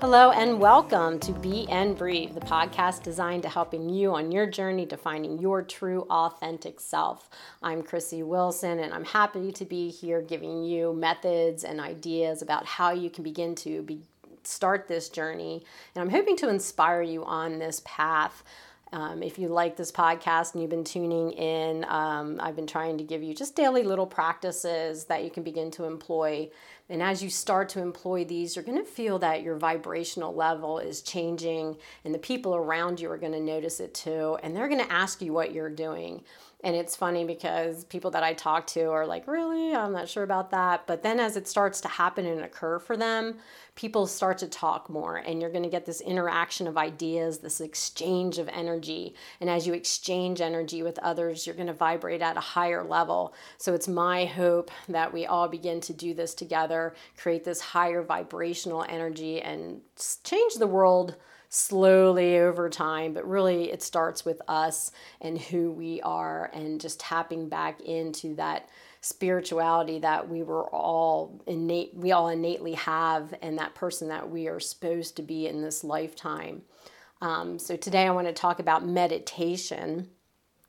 Hello and welcome to Be and Breathe, the podcast designed to helping you on your journey to finding your true authentic self. I'm Chrissy Wilson and I'm happy to be here giving you methods and ideas about how you can begin to be, start this journey. And I'm hoping to inspire you on this path. Um, if you like this podcast and you've been tuning in, um, I've been trying to give you just daily little practices that you can begin to employ and as you start to employ these, you're going to feel that your vibrational level is changing, and the people around you are going to notice it too. And they're going to ask you what you're doing. And it's funny because people that I talk to are like, really? I'm not sure about that. But then as it starts to happen and occur for them, people start to talk more and you're going to get this interaction of ideas, this exchange of energy. And as you exchange energy with others, you're going to vibrate at a higher level. So it's my hope that we all begin to do this together, create this higher vibrational energy, and change the world slowly over time, but really it starts with us and who we are and just tapping back into that spirituality that we were all innate we all innately have and that person that we are supposed to be in this lifetime. Um, so today I want to talk about meditation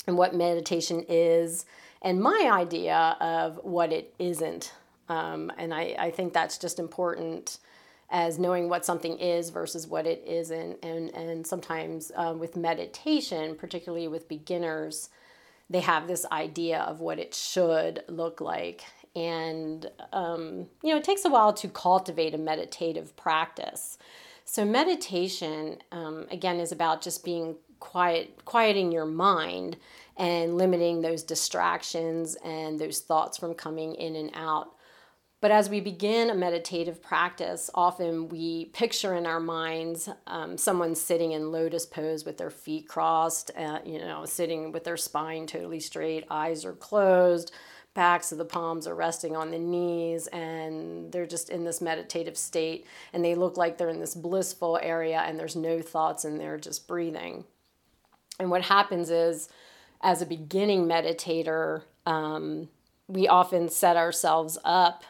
and what meditation is and my idea of what it isn't. Um, and I, I think that's just important as knowing what something is versus what it isn't. And, and sometimes uh, with meditation, particularly with beginners, they have this idea of what it should look like. And, um, you know, it takes a while to cultivate a meditative practice. So, meditation, um, again, is about just being quiet, quieting your mind and limiting those distractions and those thoughts from coming in and out. But as we begin a meditative practice, often we picture in our minds um, someone sitting in lotus pose with their feet crossed, uh, you know, sitting with their spine totally straight, eyes are closed, backs of the palms are resting on the knees, and they're just in this meditative state. And they look like they're in this blissful area, and there's no thoughts, and they're just breathing. And what happens is, as a beginning meditator, um, we often set ourselves up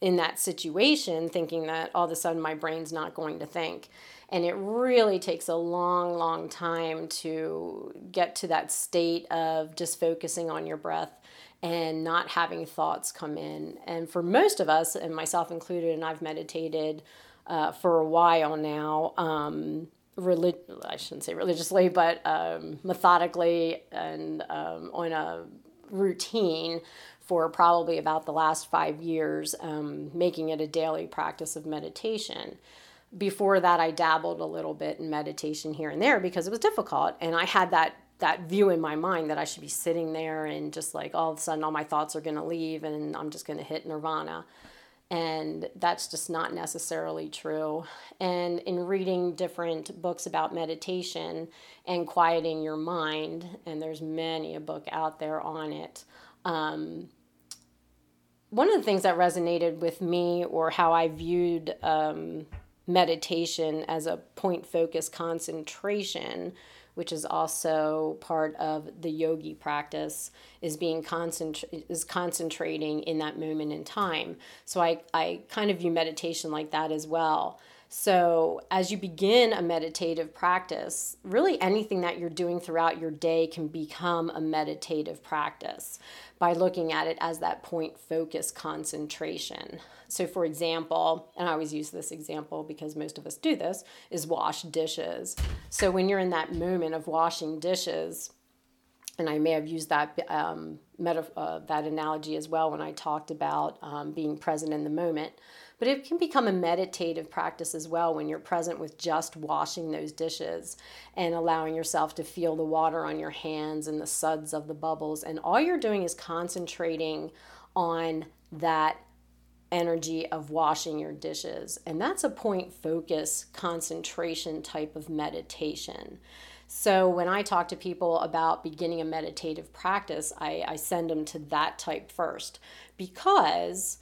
in that situation thinking that all of a sudden my brain's not going to think. And it really takes a long, long time to get to that state of just focusing on your breath and not having thoughts come in. And for most of us, and myself included, and I've meditated uh, for a while now, um, relig- I shouldn't say religiously, but um, methodically and um, on a routine for probably about the last five years, um, making it a daily practice of meditation. Before that, I dabbled a little bit in meditation here and there because it was difficult, and I had that that view in my mind that I should be sitting there and just like all of a sudden all my thoughts are going to leave and I'm just going to hit nirvana. And that's just not necessarily true. And in reading different books about meditation and quieting your mind, and there's many a book out there on it, um, one of the things that resonated with me or how I viewed um, meditation as a point focus concentration, which is also part of the yogi practice, is being concentr- is concentrating in that moment in time. So I, I kind of view meditation like that as well. So, as you begin a meditative practice, really anything that you're doing throughout your day can become a meditative practice by looking at it as that point focus concentration. So, for example, and I always use this example because most of us do this, is wash dishes. So, when you're in that moment of washing dishes, and I may have used that um, meta- uh, that analogy as well when I talked about um, being present in the moment. But it can become a meditative practice as well when you're present with just washing those dishes and allowing yourself to feel the water on your hands and the suds of the bubbles. And all you're doing is concentrating on that energy of washing your dishes. And that's a point focus concentration type of meditation. So when I talk to people about beginning a meditative practice, I, I send them to that type first because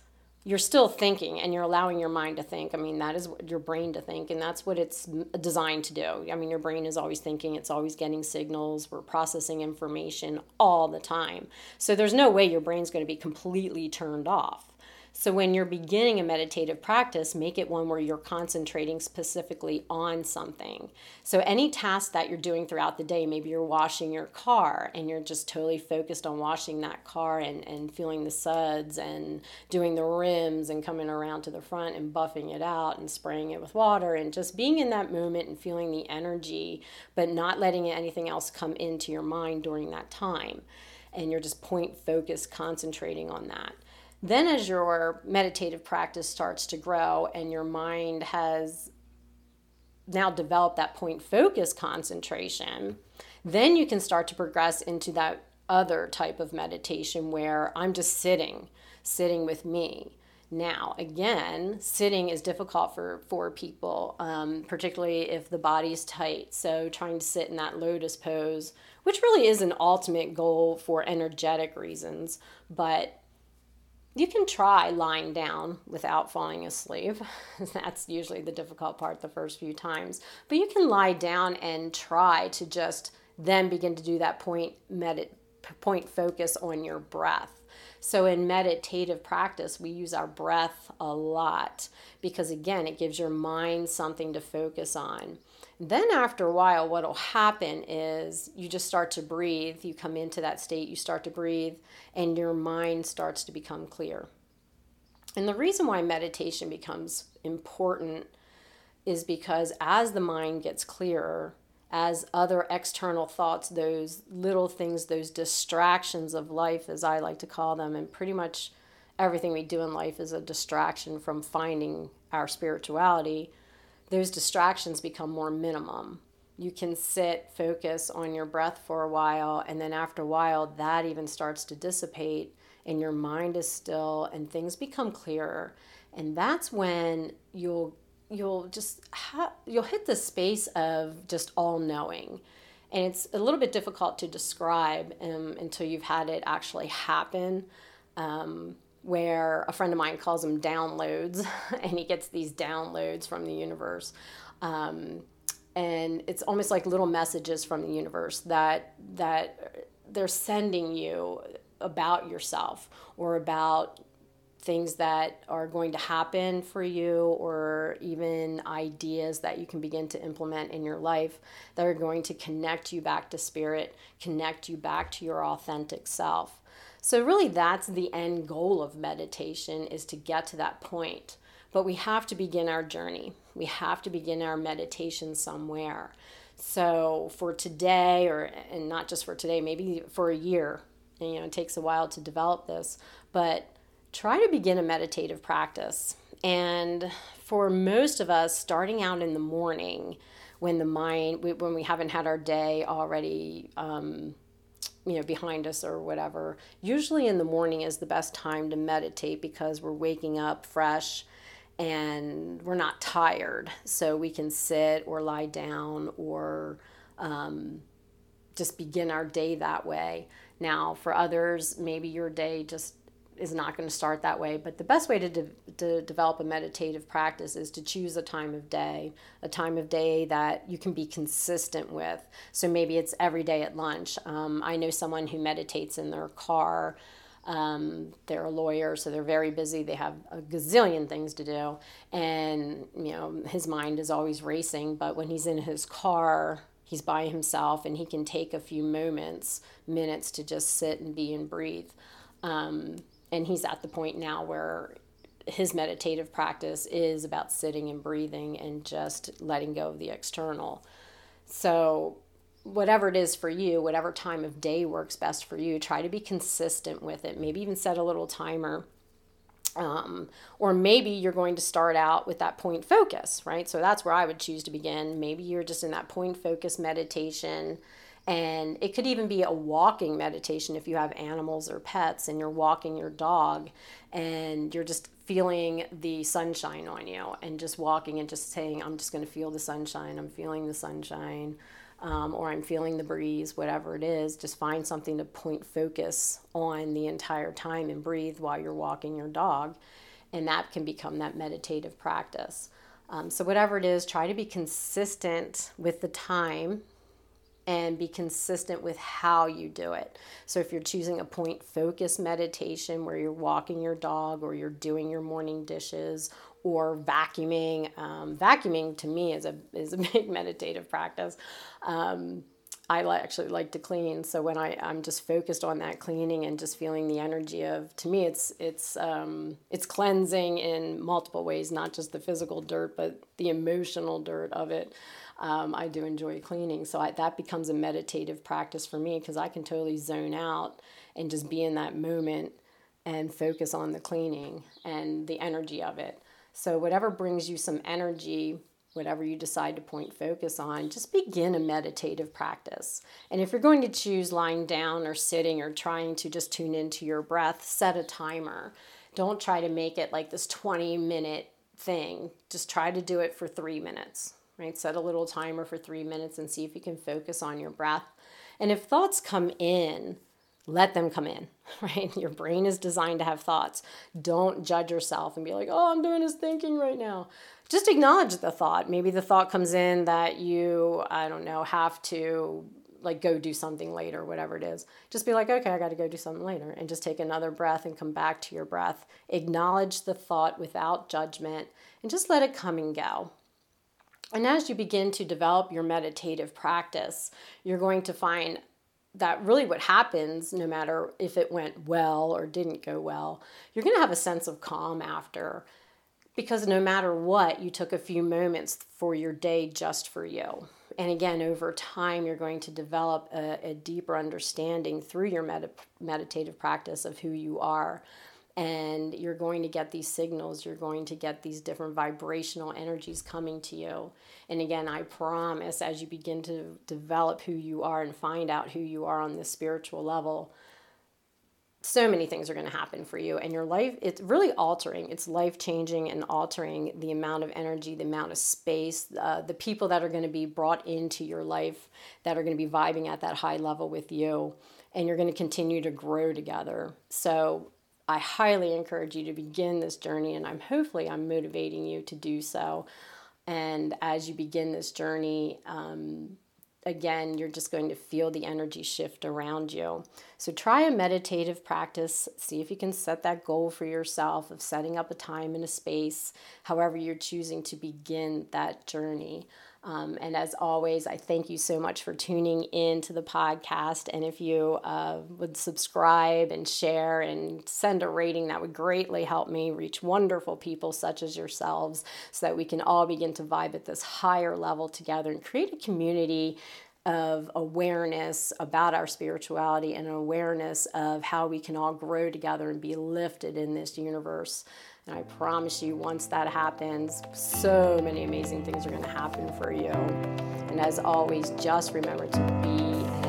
you're still thinking and you're allowing your mind to think. I mean, that is your brain to think, and that's what it's designed to do. I mean, your brain is always thinking, it's always getting signals, we're processing information all the time. So there's no way your brain's going to be completely turned off. So, when you're beginning a meditative practice, make it one where you're concentrating specifically on something. So, any task that you're doing throughout the day, maybe you're washing your car and you're just totally focused on washing that car and, and feeling the suds and doing the rims and coming around to the front and buffing it out and spraying it with water and just being in that moment and feeling the energy, but not letting anything else come into your mind during that time. And you're just point focused, concentrating on that. Then, as your meditative practice starts to grow and your mind has now developed that point focus concentration, then you can start to progress into that other type of meditation where I'm just sitting, sitting with me. Now, again, sitting is difficult for, for people, um, particularly if the body's tight. So, trying to sit in that lotus pose, which really is an ultimate goal for energetic reasons, but you can try lying down without falling asleep. That's usually the difficult part the first few times. But you can lie down and try to just then begin to do that point medit point focus on your breath. So in meditative practice, we use our breath a lot because again, it gives your mind something to focus on. Then, after a while, what will happen is you just start to breathe. You come into that state, you start to breathe, and your mind starts to become clear. And the reason why meditation becomes important is because as the mind gets clearer, as other external thoughts, those little things, those distractions of life, as I like to call them, and pretty much everything we do in life is a distraction from finding our spirituality those distractions become more minimum. You can sit, focus on your breath for a while, and then after a while, that even starts to dissipate, and your mind is still, and things become clearer. And that's when you'll you'll just ha- you'll hit the space of just all knowing and it's a little bit difficult to describe um, until you've had it actually happen um, where a friend of mine calls them downloads, and he gets these downloads from the universe. Um, and it's almost like little messages from the universe that that they're sending you about yourself or about things that are going to happen for you or even ideas that you can begin to implement in your life that are going to connect you back to spirit, connect you back to your authentic self. So really that's the end goal of meditation is to get to that point. But we have to begin our journey. We have to begin our meditation somewhere. So for today or and not just for today, maybe for a year. And, you know, it takes a while to develop this, but try to begin a meditative practice. And for most of us, starting out in the morning, when the mind, when we haven't had our day already um, you know behind us or whatever usually in the morning is the best time to meditate because we're waking up fresh and we're not tired. So we can sit or lie down or um, just begin our day that way. Now for others maybe your day just is not going to start that way. But the best way to, de- to develop a meditative practice is to choose a time of day, a time of day that you can be consistent with. So maybe it's every day at lunch. Um, I know someone who meditates in their car. Um, they're a lawyer, so they're very busy. They have a gazillion things to do, and you know his mind is always racing. But when he's in his car, he's by himself, and he can take a few moments, minutes to just sit and be and breathe. Um, and he's at the point now where his meditative practice is about sitting and breathing and just letting go of the external. So, whatever it is for you, whatever time of day works best for you, try to be consistent with it. Maybe even set a little timer. Um, or maybe you're going to start out with that point focus, right? So that's where I would choose to begin. Maybe you're just in that point focus meditation and it could even be a walking meditation if you have animals or pets and you're walking your dog and you're just feeling the sunshine on you and just walking and just saying, I'm just going to feel the sunshine. I'm feeling the sunshine. Um, or I'm feeling the breeze, whatever it is, just find something to point focus on the entire time and breathe while you're walking your dog. And that can become that meditative practice. Um, so, whatever it is, try to be consistent with the time and be consistent with how you do it. So, if you're choosing a point focus meditation where you're walking your dog or you're doing your morning dishes or vacuuming, um, vacuuming to me is a, is a big meditative practice. Um, I actually like to clean, so when I I'm just focused on that cleaning and just feeling the energy of to me it's it's um, it's cleansing in multiple ways, not just the physical dirt, but the emotional dirt of it. Um, I do enjoy cleaning, so I, that becomes a meditative practice for me because I can totally zone out and just be in that moment and focus on the cleaning and the energy of it. So whatever brings you some energy whatever you decide to point focus on, just begin a meditative practice. And if you're going to choose lying down or sitting or trying to just tune into your breath, set a timer. Don't try to make it like this 20 minute thing. Just try to do it for three minutes, right? Set a little timer for three minutes and see if you can focus on your breath. And if thoughts come in, let them come in, right? Your brain is designed to have thoughts. Don't judge yourself and be like, oh, I'm doing this thinking right now just acknowledge the thought. Maybe the thought comes in that you, I don't know, have to like go do something later, whatever it is. Just be like, okay, I got to go do something later. And just take another breath and come back to your breath. Acknowledge the thought without judgment and just let it come and go. And as you begin to develop your meditative practice, you're going to find that really what happens, no matter if it went well or didn't go well, you're going to have a sense of calm after because no matter what, you took a few moments for your day just for you. And again, over time, you're going to develop a, a deeper understanding through your med- meditative practice of who you are. And you're going to get these signals, you're going to get these different vibrational energies coming to you. And again, I promise as you begin to develop who you are and find out who you are on this spiritual level, so many things are going to happen for you and your life it's really altering it's life changing and altering the amount of energy the amount of space uh, the people that are going to be brought into your life that are going to be vibing at that high level with you and you're going to continue to grow together so i highly encourage you to begin this journey and i'm hopefully i'm motivating you to do so and as you begin this journey um, again, you're just going to feel the energy shift around you. So try a meditative practice. See if you can set that goal for yourself of setting up a time and a space, however, you're choosing to begin that journey. Um, and as always, I thank you so much for tuning in to the podcast. And if you uh, would subscribe and share and send a rating, that would greatly help me reach wonderful people such as yourselves so that we can all begin to vibe at this higher level together and create a community of awareness about our spirituality and awareness of how we can all grow together and be lifted in this universe. And I promise you, once that happens, so many amazing things are going to happen for you. And as always, just remember to be